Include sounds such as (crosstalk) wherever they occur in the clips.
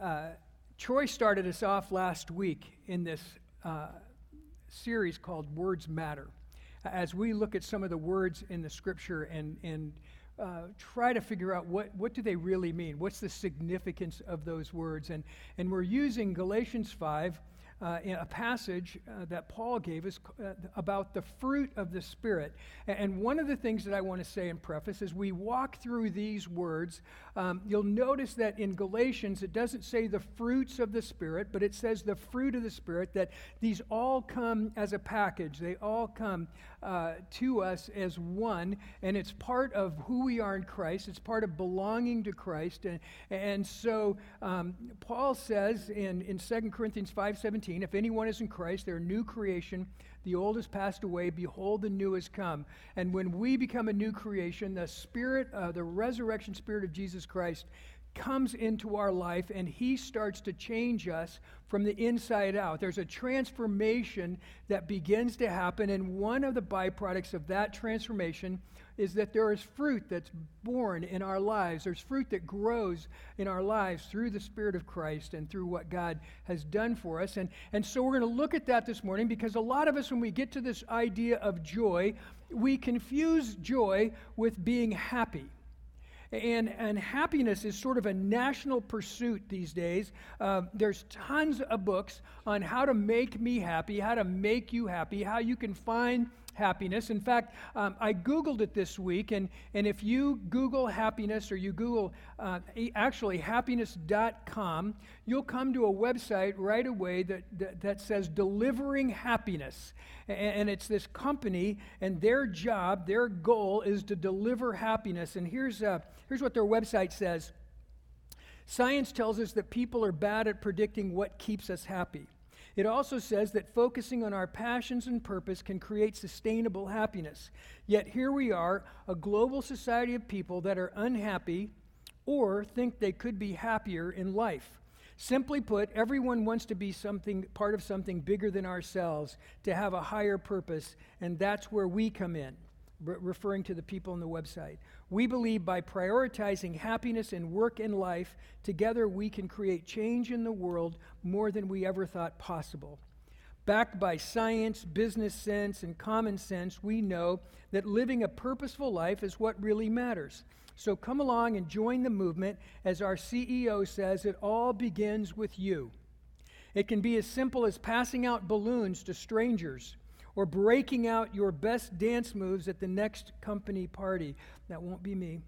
Uh, Troy started us off last week in this uh, series called Words Matter. As we look at some of the words in the scripture and, and uh, try to figure out what, what do they really mean? What's the significance of those words? And, and we're using Galatians 5 uh, in a passage uh, that Paul gave us uh, about the fruit of the Spirit. And one of the things that I want to say in preface is we walk through these words, um, you'll notice that in Galatians it doesn't say the fruits of the Spirit, but it says the fruit of the Spirit, that these all come as a package. They all come uh, to us as one, and it's part of who we are in Christ. It's part of belonging to Christ. And, and so um, Paul says in, in 2 Corinthians 5.17, 17, if anyone is in Christ, they're a new creation. The old has passed away. Behold, the new has come. And when we become a new creation, the Spirit, uh, the resurrection Spirit of Jesus Christ, comes into our life and he starts to change us from the inside out. There's a transformation that begins to happen, and one of the byproducts of that transformation is that there is fruit that's born in our lives. There's fruit that grows in our lives through the Spirit of Christ and through what God has done for us. And, and so we're going to look at that this morning because a lot of us, when we get to this idea of joy, we confuse joy with being happy. And, and happiness is sort of a national pursuit these days. Uh, there's tons of books on how to make me happy, how to make you happy, how you can find happiness. In fact, um, I Googled it this week, and, and if you Google happiness or you Google uh, actually happiness.com, you'll come to a website right away that, that, that says delivering happiness. And, and, it's this company, and their job, their goal is to deliver happiness. And here's, uh, here's what their website says Science tells us that people are bad at predicting what keeps us happy. It also says that focusing on our passions and purpose can create sustainable happiness. Yet here we are, a global society of people that are unhappy or think they could be happier in life. Simply put, everyone wants to be something part of something bigger than ourselves, to have a higher purpose, and that's where we come in referring to the people on the website. We believe by prioritizing happiness in work and life, together we can create change in the world more than we ever thought possible. Backed by science, business sense, and common sense, we know that living a purposeful life is what really matters. So come along and join the movement. As our CEO says, it all begins with you. It can be as simple as passing out balloons to strangers or breaking out your best dance moves at the next company party. That won't be me.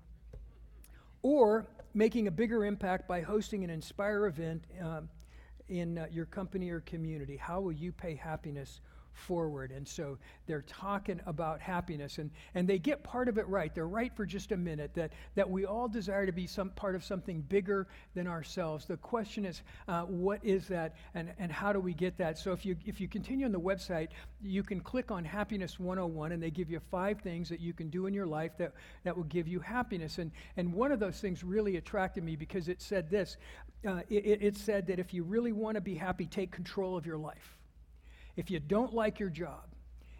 Or making a bigger impact by hosting an Inspire event um, in uh, your company or community. How will you pay happiness forward. And so they're talking about happiness and, and they get part of it right. They're right for just a minute that, that we all desire to be some part of something bigger than ourselves. The question is, uh, what is that and, and how do we get that? So if you, if you continue on the website, you can click on Happiness 101 and they give you five things that you can do in your life that, that will give you happiness. And, and one of those things really attracted me because it said this uh, it, it said that if you really want to be happy, take control of your life. If you don't like your job,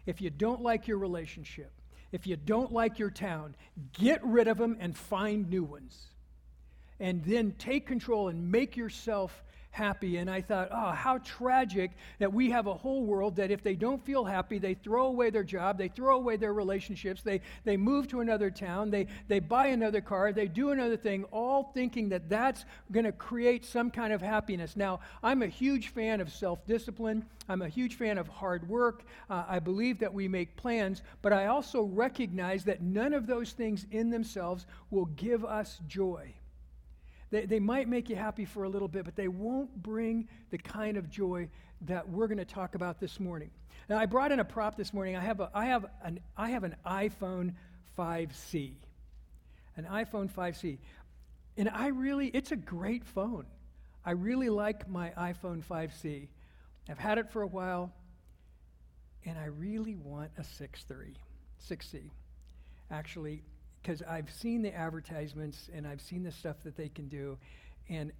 if you don't like your relationship, if you don't like your town, get rid of them and find new ones. And then take control and make yourself happy. And I thought, oh, how tragic that we have a whole world that if they don't feel happy, they throw away their job, they throw away their relationships, they, they move to another town, they, they buy another car, they do another thing, all thinking that that's going to create some kind of happiness. Now, I'm a huge fan of self discipline, I'm a huge fan of hard work. Uh, I believe that we make plans, but I also recognize that none of those things in themselves will give us joy. They, they might make you happy for a little bit, but they won't bring the kind of joy that we're going to talk about this morning. Now, I brought in a prop this morning. I have, a, I have, an, I have an iPhone 5C. An iPhone 5C. And I really, it's a great phone. I really like my iPhone 5C. I've had it for a while, and I really want a 6.3, 6C. Actually, because I've seen the advertisements and I've seen the stuff that they can do, and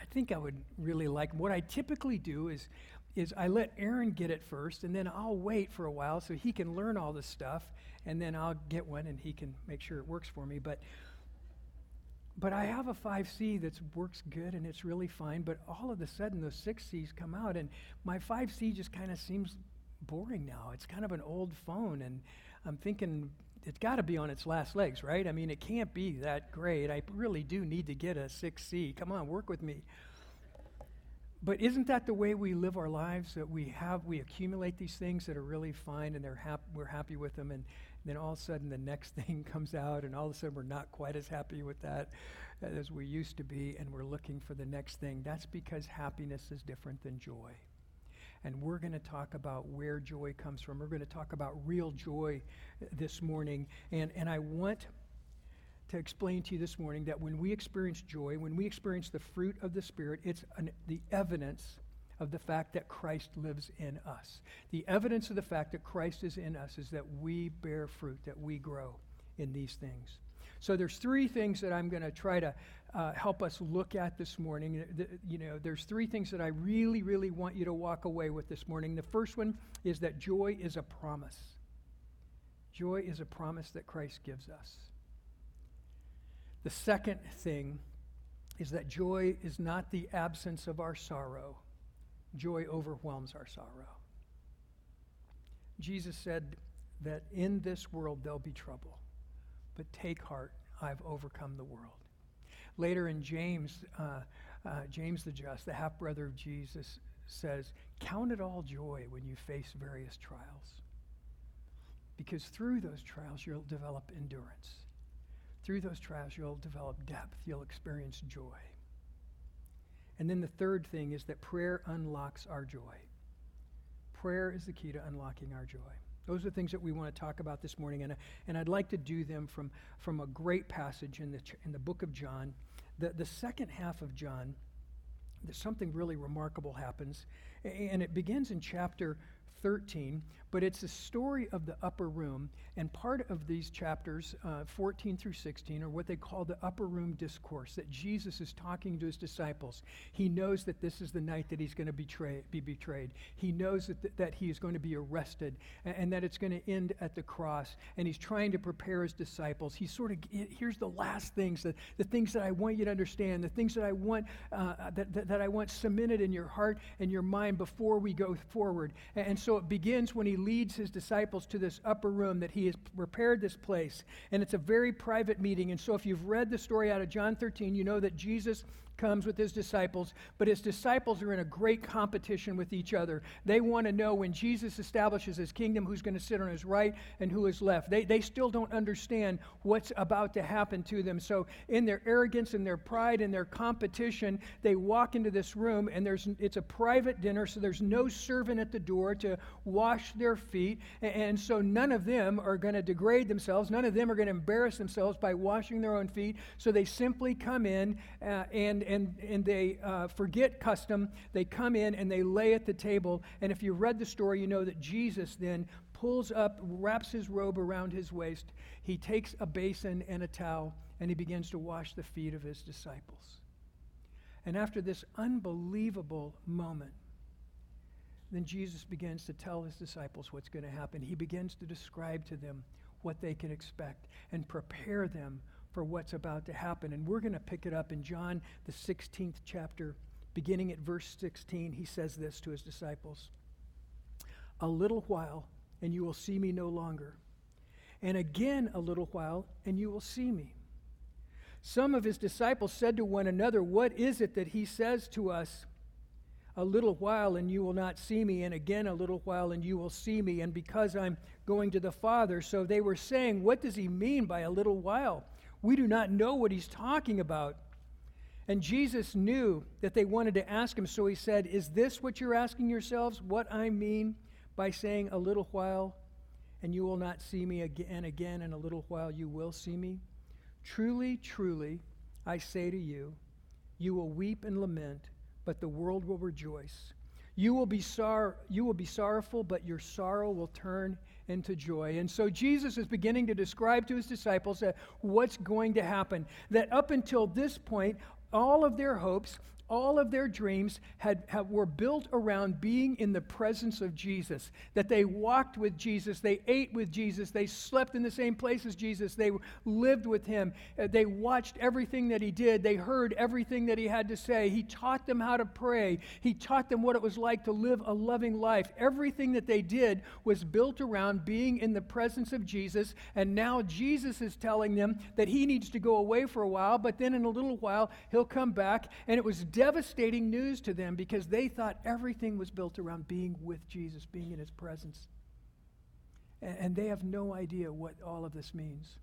I think I would really like. What I typically do is, is I let Aaron get it first, and then I'll wait for a while so he can learn all this stuff, and then I'll get one and he can make sure it works for me. But but I have a 5C that works good and it's really fine, but all of a sudden those 6Cs come out and my 5C just kind of seems boring now. It's kind of an old phone and I'm thinking it's got to be on its last legs, right? I mean, it can't be that great. I really do need to get a 6C. Come on, work with me. But isn't that the way we live our lives? That we have, we accumulate these things that are really fine and they're hap- we're happy with them, and then all of a sudden the next (laughs) thing comes out, and all of a sudden we're not quite as happy with that as we used to be, and we're looking for the next thing. That's because happiness is different than joy. And we're going to talk about where joy comes from. We're going to talk about real joy this morning. And, and I want to explain to you this morning that when we experience joy, when we experience the fruit of the Spirit, it's an, the evidence of the fact that Christ lives in us. The evidence of the fact that Christ is in us is that we bear fruit, that we grow in these things. So there's three things that I'm going to try to uh, help us look at this morning. The, you know, there's three things that I really, really want you to walk away with this morning. The first one is that joy is a promise. Joy is a promise that Christ gives us. The second thing is that joy is not the absence of our sorrow, joy overwhelms our sorrow. Jesus said that in this world there'll be trouble, but take heart, I've overcome the world. Later in James, uh, uh, James the Just, the half brother of Jesus, says, Count it all joy when you face various trials. Because through those trials, you'll develop endurance. Through those trials, you'll develop depth, you'll experience joy. And then the third thing is that prayer unlocks our joy. Prayer is the key to unlocking our joy. Those are things that we want to talk about this morning, and, and I'd like to do them from, from a great passage in the, in the book of John. The, the second half of John, something really remarkable happens, and it begins in chapter 13, but it's a story of the upper room. And part of these chapters, uh, 14 through 16, are what they call the upper room discourse that Jesus is talking to his disciples. He knows that this is the night that he's going to betray, be betrayed. He knows that, th- that he is going to be arrested and, and that it's going to end at the cross. And he's trying to prepare his disciples. He's sort of, here's the last things, the, the things that I want you to understand, the things that I want, uh, that, that, that I want cemented in your heart and your mind before we go forward. And, and so it begins when he leads his disciples to this upper room that he has prepared this place. And it's a very private meeting. And so if you've read the story out of John 13, you know that Jesus comes with his disciples, but his disciples are in a great competition with each other. They want to know when Jesus establishes his kingdom who's going to sit on his right and who is left. They, they still don't understand what's about to happen to them. So, in their arrogance and their pride and their competition, they walk into this room and there's it's a private dinner, so there's no servant at the door to wash their feet. And, and so, none of them are going to degrade themselves, none of them are going to embarrass themselves by washing their own feet. So, they simply come in uh, and and, and they uh, forget custom. They come in and they lay at the table. And if you read the story, you know that Jesus then pulls up, wraps his robe around his waist. He takes a basin and a towel, and he begins to wash the feet of his disciples. And after this unbelievable moment, then Jesus begins to tell his disciples what's going to happen. He begins to describe to them what they can expect and prepare them for what's about to happen. And we're going to pick it up in John, the 16th chapter, beginning at verse 16. He says this to his disciples A little while, and you will see me no longer. And again, a little while, and you will see me. Some of his disciples said to one another, What is it that he says to us? A little while, and you will not see me, and again a little while, and you will see me, and because I'm going to the Father. So they were saying, What does he mean by a little while? We do not know what he's talking about. And Jesus knew that they wanted to ask him, so he said, Is this what you're asking yourselves? What I mean by saying a little while and you will not see me again, again, in a little while you will see me? Truly, truly, I say to you, you will weep and lament, but the world will rejoice. You will be, sor- you will be sorrowful, but your sorrow will turn into joy. And so Jesus is beginning to describe to his disciples that what's going to happen. That up until this point, all of their hopes, all of their dreams had, had, were built around being in the presence of Jesus. That they walked with Jesus, they ate with Jesus, they slept in the same place as Jesus, they lived with him, uh, they watched everything that he did, they heard everything that he had to say. He taught them how to pray, he taught them what it was like to live a loving life. Everything that they did was built around being in the presence of Jesus, and now Jesus is telling them that he needs to go away for a while, but then in a little while he'll come back, and it was devastating news to them because they thought everything was built around being with Jesus, being in his presence. And they have no idea what all of this means.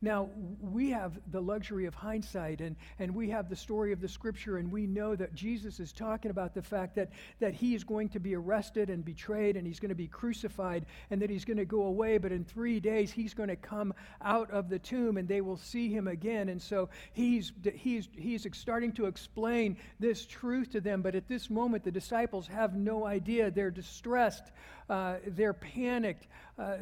Now, we have the luxury of hindsight and, and we have the story of the scripture, and we know that Jesus is talking about the fact that, that he is going to be arrested and betrayed and he's going to be crucified and that he's going to go away, but in three days he's going to come out of the tomb and they will see him again. And so he's, he's, he's starting to explain this truth to them, but at this moment the disciples have no idea. They're distressed, uh, they're panicked, uh,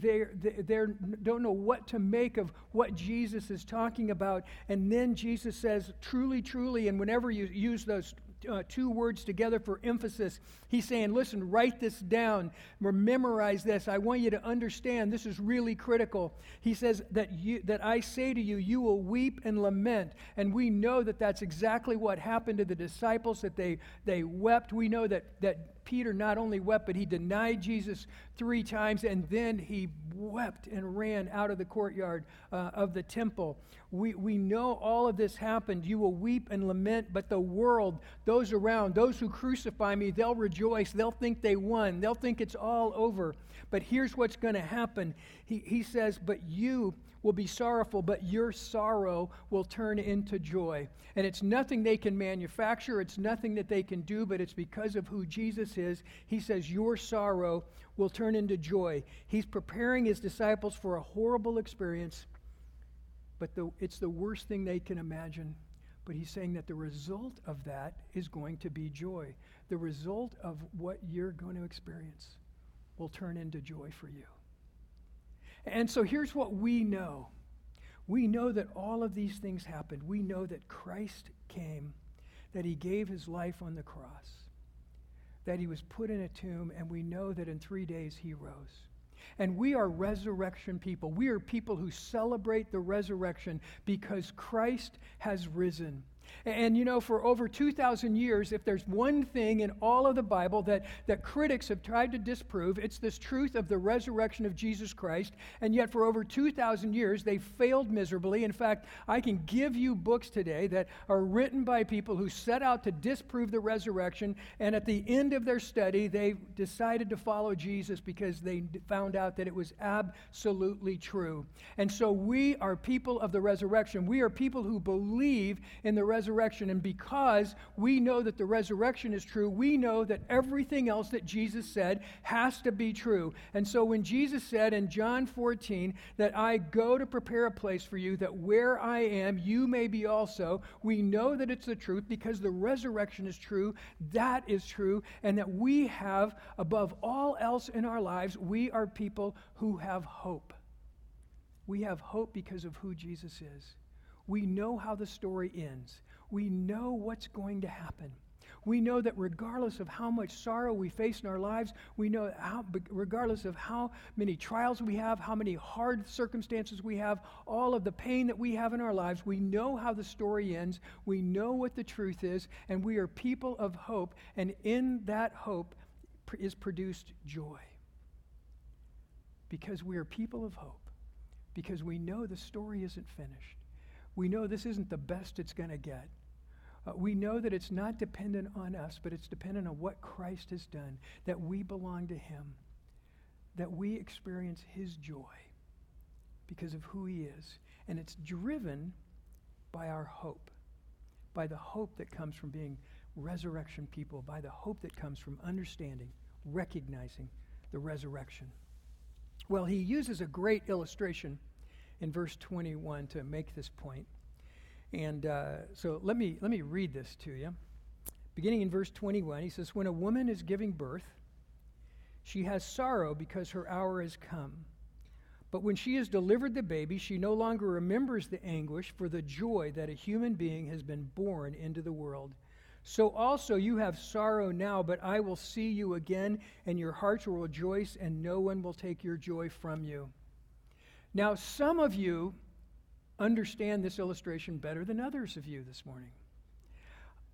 they they don't know what to make of what Jesus is talking about. And then Jesus says, truly, truly, and whenever you use those uh, two words together for emphasis. He's saying, listen, write this down, memorize this. I want you to understand this is really critical. He says that you, that I say to you, you will weep and lament, and we know that that's exactly what happened to the disciples. That they they wept. We know that that Peter not only wept, but he denied Jesus three times, and then he wept and ran out of the courtyard uh, of the temple. We, we know all of this happened. You will weep and lament, but the world, those around, those who crucify me, they'll rejoice. They'll think they won. They'll think it's all over. But here's what's going to happen. He, he says, But you will be sorrowful, but your sorrow will turn into joy. And it's nothing they can manufacture, it's nothing that they can do, but it's because of who Jesus is. He says, Your sorrow will turn into joy. He's preparing his disciples for a horrible experience, but the, it's the worst thing they can imagine. But he's saying that the result of that is going to be joy. The result of what you're going to experience will turn into joy for you. And so here's what we know we know that all of these things happened. We know that Christ came, that he gave his life on the cross, that he was put in a tomb, and we know that in three days he rose. And we are resurrection people. We are people who celebrate the resurrection because Christ has risen. And you know, for over 2,000 years, if there's one thing in all of the Bible that, that critics have tried to disprove, it's this truth of the resurrection of Jesus Christ. And yet, for over 2,000 years, they failed miserably. In fact, I can give you books today that are written by people who set out to disprove the resurrection. And at the end of their study, they decided to follow Jesus because they found out that it was absolutely true. And so, we are people of the resurrection. We are people who believe in the resurrection resurrection. And because we know that the resurrection is true, we know that everything else that Jesus said has to be true. And so when Jesus said in John 14 that I go to prepare a place for you, that where I am, you may be also, we know that it's the truth because the resurrection is true. That is true. And that we have, above all else in our lives, we are people who have hope. We have hope because of who Jesus is. We know how the story ends we know what's going to happen. We know that regardless of how much sorrow we face in our lives, we know how, regardless of how many trials we have, how many hard circumstances we have, all of the pain that we have in our lives, we know how the story ends. We know what the truth is, and we are people of hope, and in that hope is produced joy. Because we are people of hope, because we know the story isn't finished. We know this isn't the best it's going to get. Uh, we know that it's not dependent on us, but it's dependent on what Christ has done, that we belong to Him, that we experience His joy because of who He is. And it's driven by our hope, by the hope that comes from being resurrection people, by the hope that comes from understanding, recognizing the resurrection. Well, he uses a great illustration in verse 21 to make this point. And uh, so let me, let me read this to you. Beginning in verse 21, he says, When a woman is giving birth, she has sorrow because her hour has come. But when she has delivered the baby, she no longer remembers the anguish for the joy that a human being has been born into the world. So also you have sorrow now, but I will see you again, and your hearts will rejoice, and no one will take your joy from you. Now, some of you understand this illustration better than others of you this morning.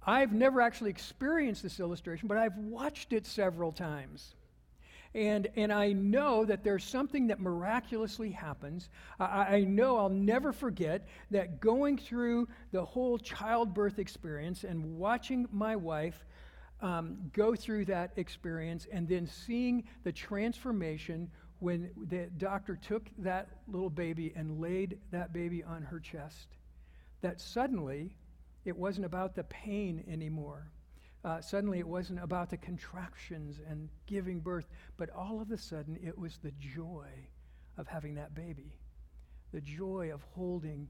I've never actually experienced this illustration, but I've watched it several times. And, and I know that there's something that miraculously happens. I, I know I'll never forget that going through the whole childbirth experience and watching my wife um, go through that experience and then seeing the transformation when the doctor took that little baby and laid that baby on her chest, that suddenly it wasn't about the pain anymore. Uh, suddenly it wasn't about the contractions and giving birth, but all of a sudden it was the joy of having that baby, the joy of holding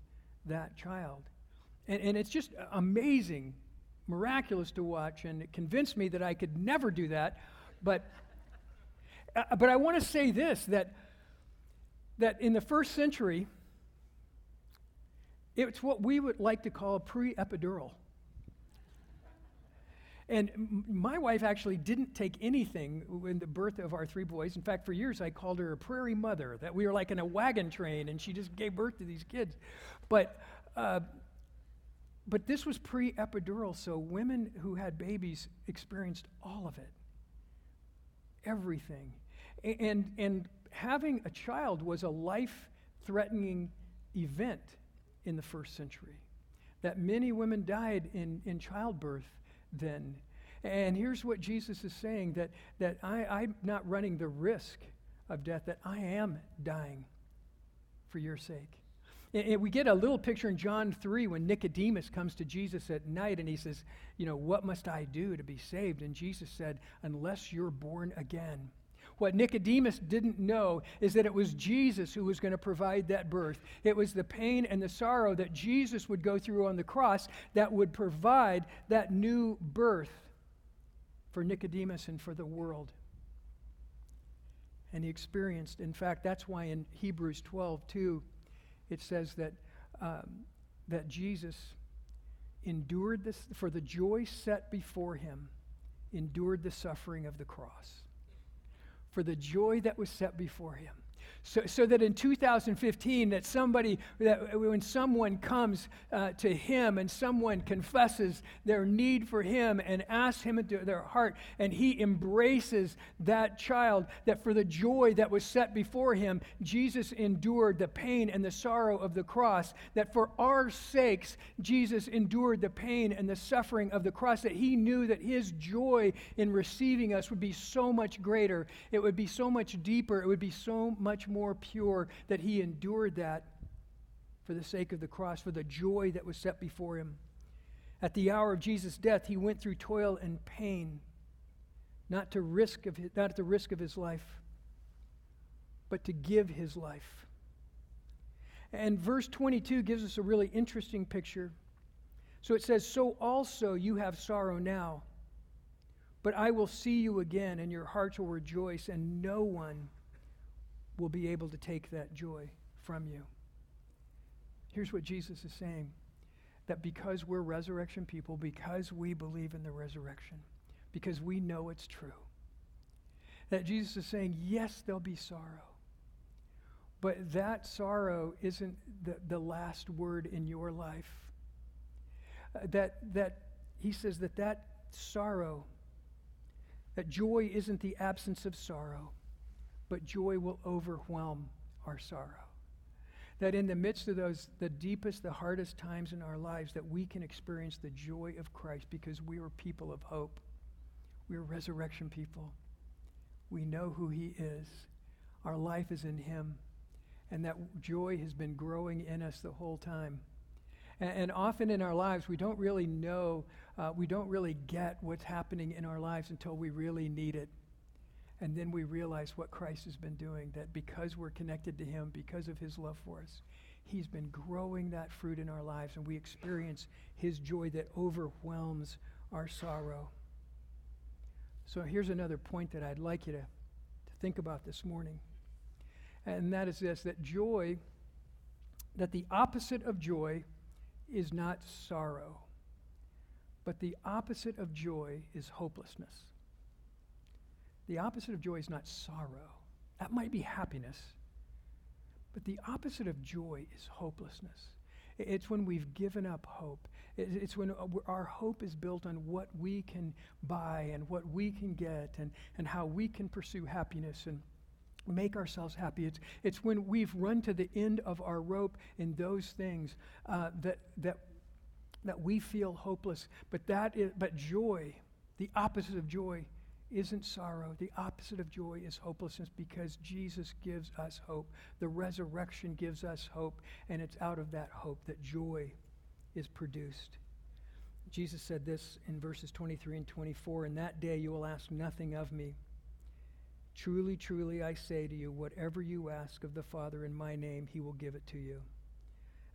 that child. And, and it's just amazing, miraculous to watch, and it convinced me that I could never do that. But, but I want to say this that, that in the first century, it's what we would like to call pre epidural. And my wife actually didn't take anything in the birth of our three boys. In fact, for years I called her a prairie mother, that we were like in a wagon train and she just gave birth to these kids. But, uh, but this was pre epidural, so women who had babies experienced all of it. Everything. And, and having a child was a life threatening event in the first century. That many women died in, in childbirth then. And here's what Jesus is saying that, that I, I'm not running the risk of death, that I am dying for your sake. And, we get a little picture in John 3 when Nicodemus comes to Jesus at night and he says, You know, what must I do to be saved? And Jesus said, Unless you're born again. What Nicodemus didn't know is that it was Jesus who was going to provide that birth. It was the pain and the sorrow that Jesus would go through on the cross that would provide that new birth for Nicodemus and for the world. And he experienced, in fact, that's why in Hebrews 12, 2, it says that, um, that Jesus endured this for the joy set before him, endured the suffering of the cross for the joy that was set before him. So, so that in 2015, that somebody, that when someone comes uh, to him and someone confesses their need for him and asks him into their heart, and he embraces that child, that for the joy that was set before him, Jesus endured the pain and the sorrow of the cross. That for our sakes, Jesus endured the pain and the suffering of the cross. That he knew that his joy in receiving us would be so much greater, it would be so much deeper, it would be so much more pure that he endured that for the sake of the cross, for the joy that was set before him. At the hour of Jesus' death, he went through toil and pain, not, to risk of his, not at the risk of his life, but to give his life. And verse 22 gives us a really interesting picture. So it says, So also you have sorrow now, but I will see you again, and your hearts will rejoice, and no one will be able to take that joy from you. Here's what Jesus is saying that because we're resurrection people, because we believe in the resurrection, because we know it's true, that Jesus is saying, yes, there'll be sorrow. But that sorrow isn't the, the last word in your life. Uh, that, that he says that that sorrow, that joy isn't the absence of sorrow but joy will overwhelm our sorrow. That in the midst of those, the deepest, the hardest times in our lives, that we can experience the joy of Christ because we are people of hope. We are resurrection people. We know who He is. Our life is in Him. And that joy has been growing in us the whole time. And, often in our lives, we don't really know, uh, we don't really get what's happening in our lives until we really need it. And then we realize what Christ has been doing, that because we're connected to Him, because of His love for us, He's been growing that fruit in our lives, and we experience His joy that overwhelms our sorrow. So here's another point that I'd like you to, to think about this morning. And that is this that joy, that the opposite of joy is not sorrow, But the opposite of joy is hopelessness. The opposite of joy is not sorrow. That might be happiness. But the opposite of joy is hopelessness. It's when we've given up hope. It's when uh, our hope is built on what we can buy and what we can get and, and how we can pursue happiness and make ourselves happy. It's, it's when we've run to the end of our rope in those things uh, that, that, that we feel hopeless. But, that is, but joy, the opposite of joy, isn't sorrow. The opposite of joy is hopelessness because Jesus gives us hope. The resurrection gives us hope, and it's out of that hope that joy is produced. Jesus said this in verses 23 and 24 In that day you will ask nothing of me. Truly, truly, I say to you, whatever you ask of the Father in my name, he will give it to you.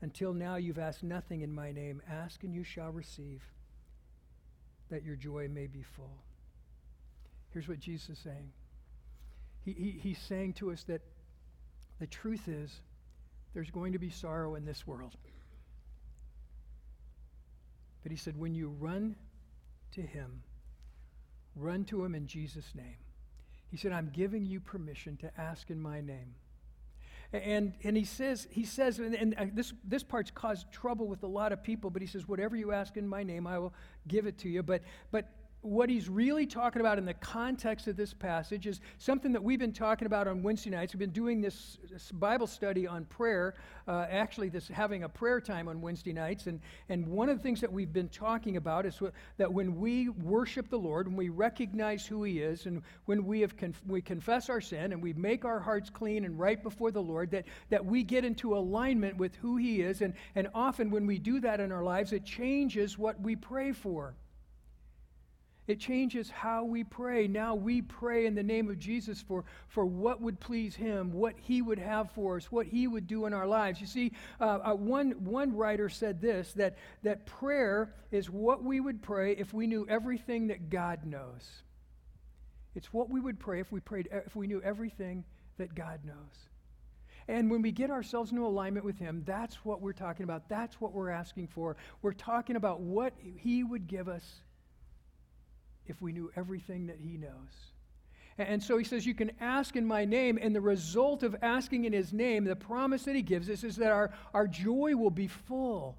Until now you've asked nothing in my name. Ask and you shall receive, that your joy may be full. Here's what Jesus is saying he, he, He's saying to us that the truth is there's going to be sorrow in this world. But he said, when you run to him, run to him in Jesus' name. He said, I'm giving you permission to ask in my name. And, and he says, he says and, and uh, this, this part's caused trouble with a lot of people, but he says, whatever you ask in my name, I will give it to you. But, but what he's really talking about in the context of this passage is something that we've been talking about on Wednesday nights. We've been doing this, this Bible study on prayer, uh, actually, this having a prayer time on Wednesday nights. And, and one of the things that we've been talking about is that when we worship the Lord, when we recognize who He is, and when we, have conf- we confess our sin and we make our hearts clean and right before the Lord, that, that we get into alignment with who He is. And, and often when we do that in our lives, it changes what we pray for. It changes how we pray. Now we pray in the name of Jesus for, for what would please Him, what He would have for us, what He would do in our lives. You see, uh, uh, one, one writer said this that, that prayer is what we would pray if we knew everything that God knows. It's what we would pray if we prayed if we knew everything that God knows. And when we get ourselves into alignment with Him, that's what we're talking about. That's what we're asking for. We're talking about what He would give us if we knew everything that he knows. And so he says, You can ask in my name. And the result of asking in his name, the promise that he gives us, is that our, our joy will be full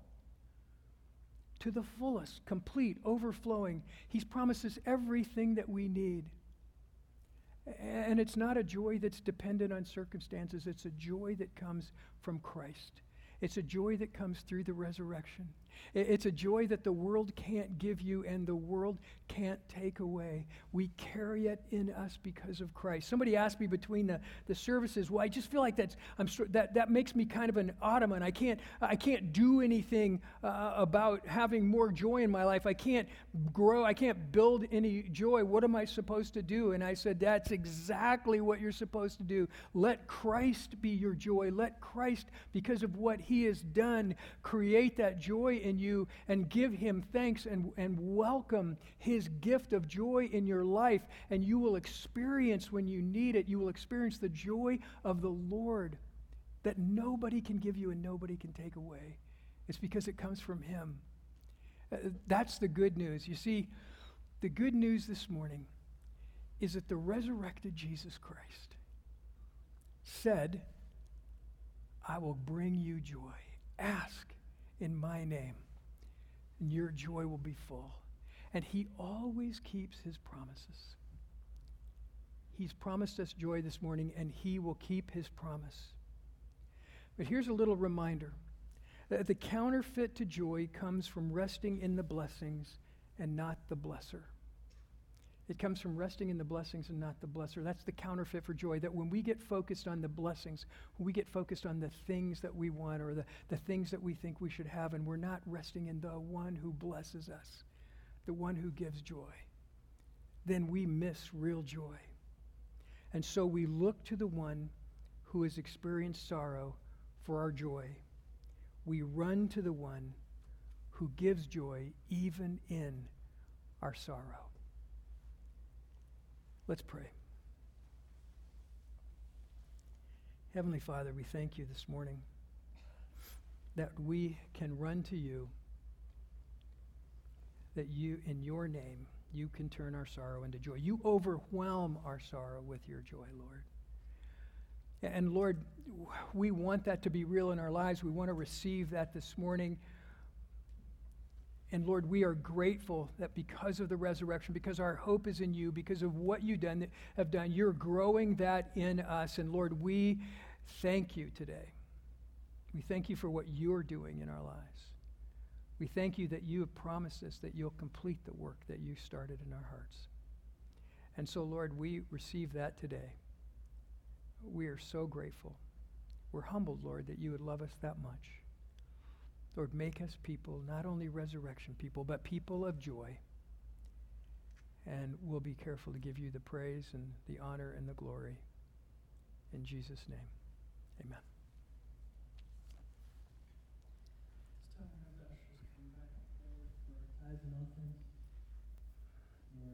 to the fullest, complete, overflowing. He's promised us everything that we need. And it's not a joy that's dependent on circumstances, it's a joy that comes from Christ. It's a joy that comes through the resurrection. It's a joy that the world can't give you and the world can't take away. We carry it in us because of Christ. Somebody asked me between the, the services, well, I just feel like that's, I'm, that, that makes me kind of an ottoman. I can't, I can't do anything uh, about having more joy in my life. I can't grow. I can't build any joy. What am I supposed to do? And I said, that's exactly what you're supposed to do. Let Christ be your joy. Let Christ, because of what he has done, create that joy in you and give him thanks and, and welcome his gift of joy in your life. And you will experience when you need it, you will experience the joy of the Lord that nobody can give you and nobody can take away. It's because it comes from him. Uh, that's the good news. You see, the good news this morning is that the resurrected Jesus Christ said, I will bring you joy. Ask in my name, and your joy will be full. And he always keeps his promises. He's promised us joy this morning, and he will keep his promise. But here's a little reminder that the counterfeit to joy comes from resting in the blessings and not the blesser. It comes from resting in the blessings and not the blesser. That's the counterfeit for joy. That when we get focused on the blessings, when we get focused on the things that we want or the, the things that we think we should have, and we're not resting in the one who blesses us, the one who gives joy, then we miss real joy. And so we look to the one who has experienced sorrow for our joy. We run to the one who gives joy even in our sorrow. Let's pray. Heavenly Father, we thank you this morning that we can run to you, that you, in your name, you can turn our sorrow into joy. You overwhelm our sorrow with your joy, Lord. And Lord, we want that to be real in our lives. We want to receive that this morning. And Lord, we are grateful that because of the resurrection, because our hope is in you, because of what you done, have done, you're growing that in us. And Lord, we thank you today. We thank you for what you're doing in our lives. We thank you that you have promised us that you'll complete the work that you started in our hearts. And so, Lord, we receive that today. We are so grateful. We're humbled, Lord, that you would love us that much. Lord, make us people, not only resurrection people, but people of joy. And we'll be careful to give you the praise and the honor and the glory. In Jesus' name, amen. It's time